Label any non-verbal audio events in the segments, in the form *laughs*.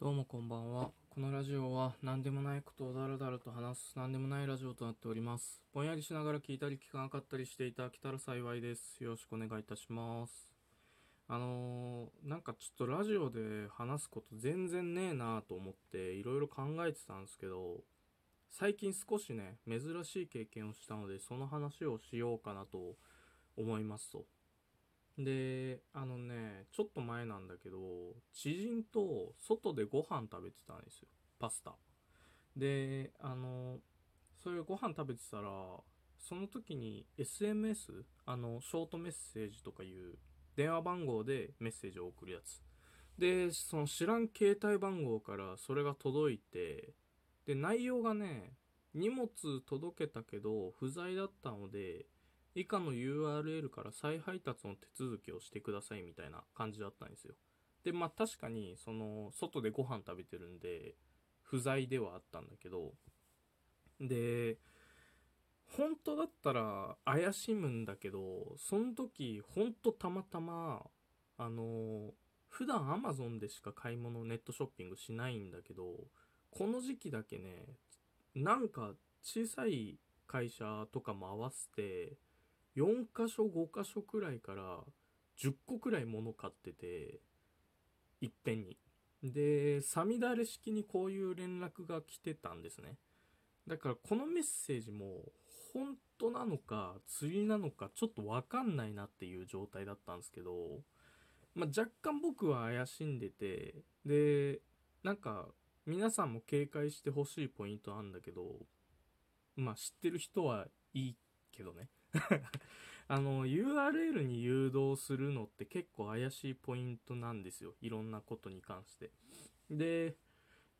どうもこんばんは。このラジオは何でもないことをだらだらと話す何でもないラジオとなっております。ぼんやりしながら聞いたり聞かなかったりしていただけたら幸いです。よろしくお願いいたします。あのーなんかちょっとラジオで話すこと全然ねえなと思っていろいろ考えてたんですけど、最近少しね、珍しい経験をしたのでその話をしようかなと思いますと。で、あのね、ちょっと前なんだけど、知人と外でご飯食べてたんですよ。パスタ。で、あの、そういうご飯食べてたら、その時に SMS、あの、ショートメッセージとかいう電話番号でメッセージを送るやつ。で、その知らん携帯番号からそれが届いて、で、内容がね、荷物届けたけど不在だったので、以下の URL から再配達の手続きをしてくださいみたいな感じだったんですよ。で、まあ確かに、その、外でご飯食べてるんで、不在ではあったんだけど、で、本当だったら怪しむんだけど、その時、本当たまたま、あの、普段 Amazon でしか買い物、ネットショッピングしないんだけど、この時期だけね、なんか小さい会社とかも合わせて、4箇所5箇所くらいから10個くらい物買ってていっぺんに。でさみだれ式にこういう連絡が来てたんですね。だからこのメッセージも本当なのか釣りなのかちょっとわかんないなっていう状態だったんですけど、まあ、若干僕は怪しんでてでなんか皆さんも警戒してほしいポイントなんだけどまあ知ってる人はいいけどね。あの URL に誘導するのって結構怪しいポイントなんですよ。いろんなことに関して。で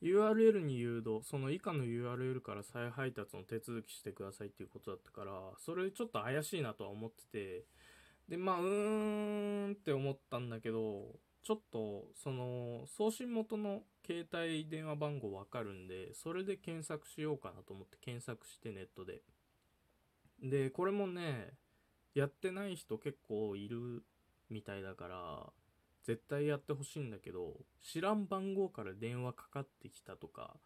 URL に誘導その以下の URL から再配達の手続きしてくださいっていうことだったからそれちょっと怪しいなとは思ってて。でまあうーんって思ったんだけどちょっとその送信元の携帯電話番号わかるんでそれで検索しようかなと思って検索してネットで。で、これもね、やってない人結構いるみたいだから、絶対やってほしいんだけど、知らん番号から電話かかってきたとか、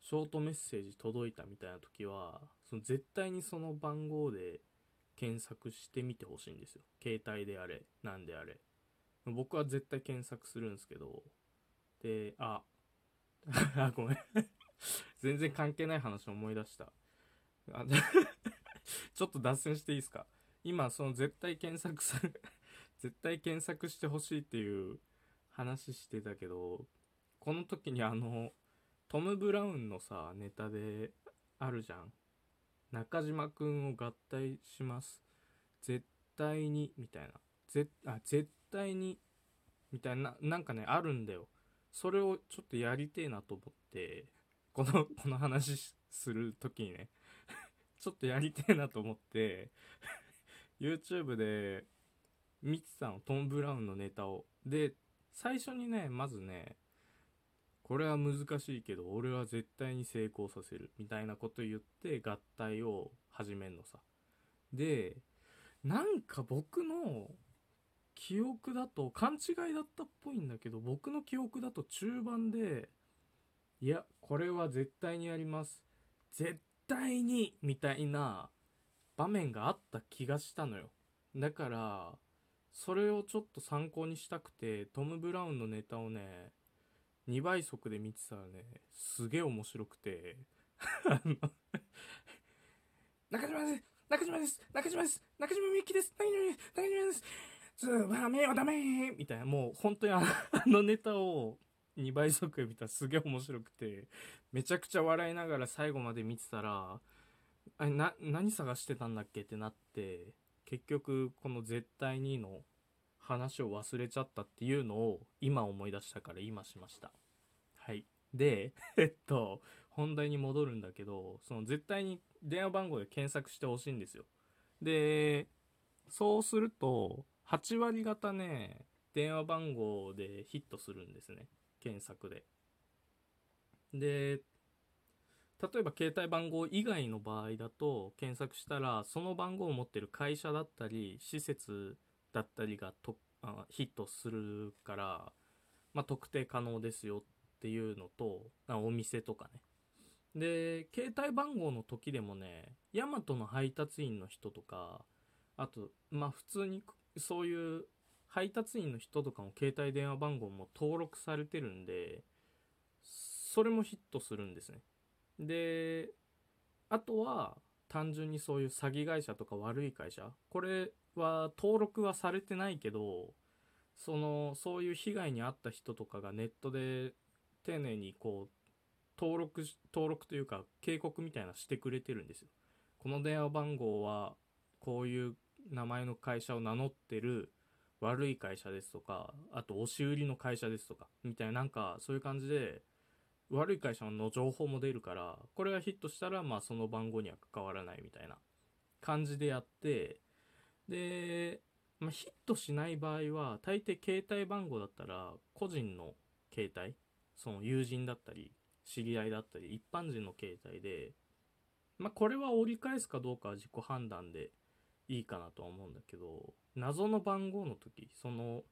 ショートメッセージ届いたみたいな時は、その絶対にその番号で検索してみてほしいんですよ。携帯であれ、なんであれ。僕は絶対検索するんですけど、で、あ、*laughs* あ、ごめん。*laughs* 全然関係ない話思い出した。*laughs* ちょっと脱線していいですか？今その絶対検索する *laughs* 絶対検索してほしいっていう話してたけどこの時にあのトム・ブラウンのさネタであるじゃん。中島くんを合体します。絶対にみたいな。ぜあ絶対にみたいななんかねあるんだよ。それをちょっとやりてえなと思ってこの *laughs* この話する時にね。ちょっとやりてえなと思って、*laughs* YouTube で見てたの、トム・ブラウンのネタを。で、最初にね、まずね、これは難しいけど、俺は絶対に成功させる。みたいなこと言って、合体を始めんのさ。で、なんか僕の記憶だと、勘違いだったっぽいんだけど、僕の記憶だと中盤で、いや、これは絶対にやります。絶対にみたいな場面があった気がしたのよ。だからそれをちょっと参考にしたくてトム・ブラウンのネタをね2倍速で見てたらねすげえ面白くて。*laughs* 中島です中島です中島です中島みゆきです中島です中島ですつばめよダメみたいなもう本当にあのネタを2倍速で見たらすげえ面白くて。めちゃくちゃ笑いながら最後まで見てたらあれな何探してたんだっけってなって結局この絶対にの話を忘れちゃったっていうのを今思い出したから今しました。はい。で *laughs* えっと本題に戻るんだけどその絶対に電話番号で検索してほしいんですよ。でそうすると8割方ね電話番号でヒットするんですね。検索で。で例えば携帯番号以外の場合だと検索したらその番号を持ってる会社だったり施設だったりがとあヒットするから、まあ、特定可能ですよっていうのとあ、お店とかね。で、携帯番号の時でもね、ヤマトの配達員の人とか、あと、まあ普通にそういう配達員の人とかも携帯電話番号も登録されてるんで、それもヒットするんですね。で、あとは単純にそういう詐欺会社とか悪い会社、これは登録はされてないけど、その、そういう被害に遭った人とかがネットで丁寧にこう、登録、登録というか警告みたいなしてくれてるんですよ。この電話番号はこういう名前の会社を名乗ってる悪い会社ですとか、あと押し売りの会社ですとか、みたいななんかそういう感じで、悪い会社の情報も出るから、これがヒットしたら、まあその番号には関わらないみたいな感じでやって、で、まあ、ヒットしない場合は、大抵携帯番号だったら、個人の携帯、その友人だったり、知り合いだったり、一般人の携帯で、まあこれは折り返すかどうかは自己判断でいいかなとは思うんだけど、謎の番号の時、その、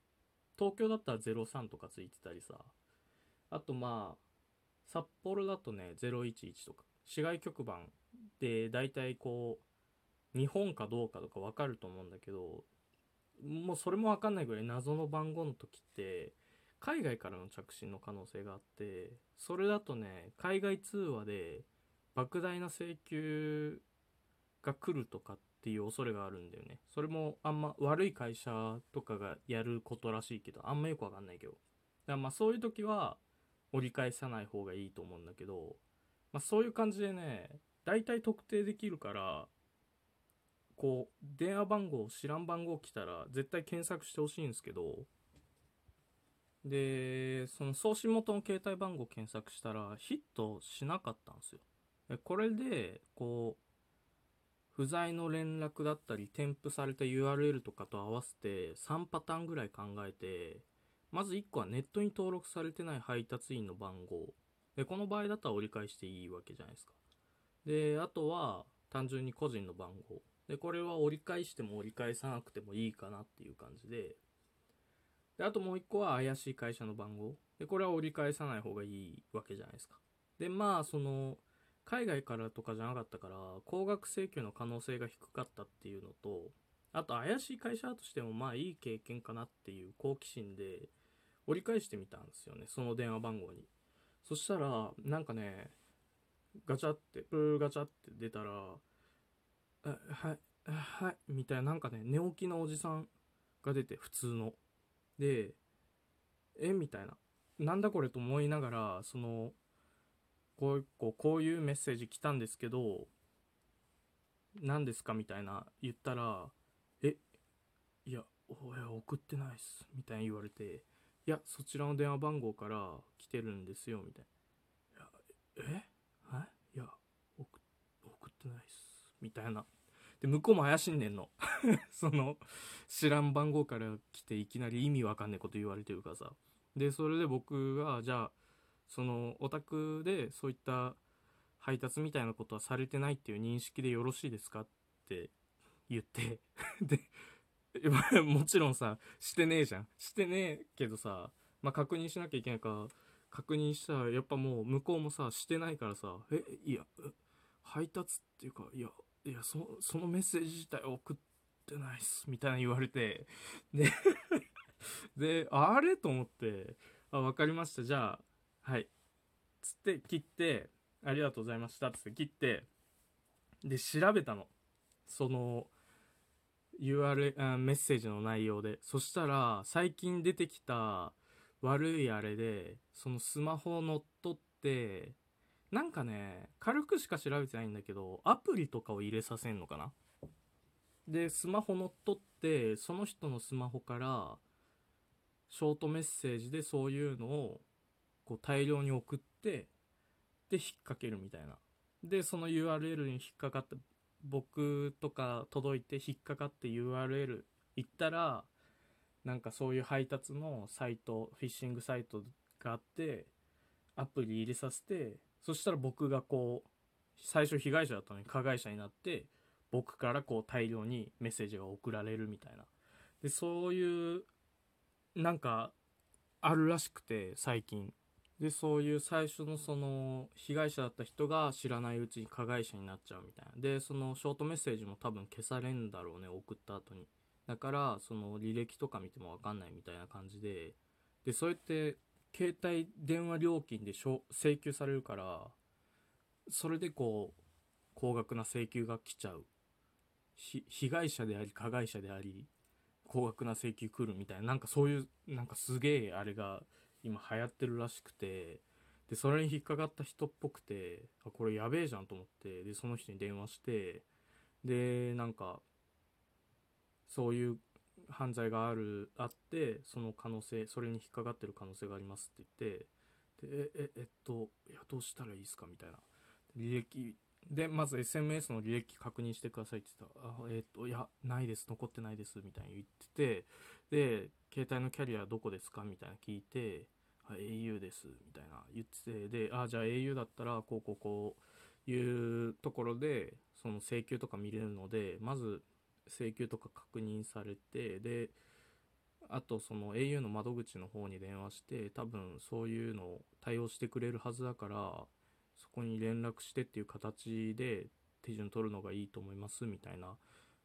東京だったら03とかついてたりさ、あとまあ、札幌だとね、011とか、市外局番で大体こう、日本かどうかとかわかると思うんだけど、もうそれもわかんないぐらい謎の番号の時って、海外からの着信の可能性があって、それだとね、海外通話で莫大な請求が来るとかっていう恐れがあるんだよね。それもあんま悪い会社とかがやることらしいけど、あんまよくわかんないけど。だからまあそういう時は折り返さない方がいいと思うんだけど、まあそういう感じでね、大体特定できるから、こう、電話番号、知らん番号来たら絶対検索してほしいんですけど、で、その送信元の携帯番号検索したらヒットしなかったんですよ。これで、こう、不在の連絡だったり添付された URL とかと合わせて3パターンぐらい考えて、まず1個はネットに登録されてない配達員の番号。で、この場合だったら折り返していいわけじゃないですか。で、あとは単純に個人の番号。で、これは折り返しても折り返さなくてもいいかなっていう感じで。で、あともう1個は怪しい会社の番号。で、これは折り返さない方がいいわけじゃないですか。で、まあ、その、海外からとかじゃなかったから、高額請求の可能性が低かったっていうのと、あと怪しい会社としてもまあいい経験かなっていう好奇心で折り返してみたんですよね、その電話番号に。そしたら、なんかね、ガチャって、プーガチャって出たら、はい、はい、みたいな、なんかね、寝起きのおじさんが出て、普通の。で、えみたいな。なんだこれと思いながら、その、こうこうこういうメッセージ来たんですけど何ですかみたいな言ったらえいや親送ってないっすみたいに言われていやそちらの電話番号から来てるんですよみたいな。いやえはいや送ってないっすみたいな。で向こうも怪しんねんの。*laughs* その知らん番号から来ていきなり意味わかんねえこと言われてるからさ。でそれで僕がじゃあそのお宅でそういった配達みたいなことはされてないっていう認識でよろしいですかって言って *laughs* でもちろんさしてねえじゃんしてねえけどさまあ確認しなきゃいけないから確認したらやっぱもう向こうもさしてないからさえいや配達っていうかいやいやそそのメッセージ自体送ってないっすみたいな言われてで *laughs* であれと思ってあ分かりましたじゃあはい。つって切って、ありがとうございました。つって切って、で、調べたの。その、URL、メッセージの内容で。そしたら、最近出てきた悪いあれで、そのスマホを乗っ取って、なんかね、軽くしか調べてないんだけど、アプリとかを入れさせんのかな？で、スマホ乗っ取って、その人のスマホから、ショートメッセージでそういうのをこう大量に送ってで引っ掛けるみたいなでその URL に引っかかった僕とか届いて引っかかって URL 行ったらなんかそういう配達のサイトフィッシングサイトがあってアプリ入れさせてそしたら僕がこう最初被害者だったのに加害者になって僕からこう大量にメッセージが送られるみたいな。でそういうなんかあるらしくて最近。でそういう最初のその被害者だった人が知らないうちに加害者になっちゃうみたいな。でそのショートメッセージも多分消されんだろうね送った後に。だからその履歴とか見ても分かんないみたいな感じで。でそれって携帯電話料金で請求されるからそれでこう高額な請求が来ちゃう。被害者であり加害者であり高額な請求来るみたいな。なんかそういうなんかすげえあれが今流行ってるらしくてでそれに引っかかった人っぽくてあこれやべえじゃんと思ってでその人に電話してでなんかそういう犯罪があるあってその可能性それに引っかかってる可能性がありますって言ってでえええっといやどうしたらいいですかみたいな。履歴でまず SMS の履歴確認してくださいって言った。ら「あえっといやないです。残ってないです」みたいに言っててで携帯のキャリアどこですか？みたいな聞いて「au です」みたいな言っててで「あじゃあ au だったらこうこうこういうところでその請求とか見れるのでまず請求とか確認されてであとその au の窓口の方に電話して多分そういうのを対応してくれるはずだからそこに連絡してっていう形で手順取るのがいいと思いますみたいな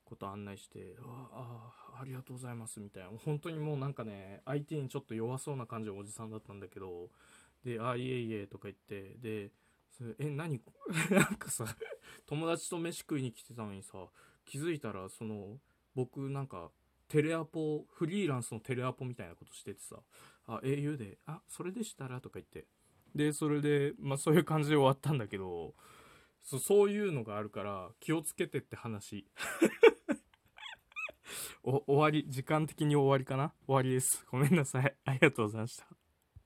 こと案内してああありがとうございますみたいな。本当にもうなんかね相手にちょっと弱そうな感じのおじさんだったんだけどで「あいえいえ」とか言ってでそれえ何？*laughs* なんかさ友達と飯食いに来てたのにさ気づいたらその僕なんかテレアポフリーランスのテレアポみたいなことしててさ「あ au であそれでしたら」とか言ってでそれでまあそういう感じで終わったんだけどそそういうのがあるから気をつけてって話。*laughs* お終わり時間的に終わりかな？終わりです。ごめんなさい。ありがとうございました。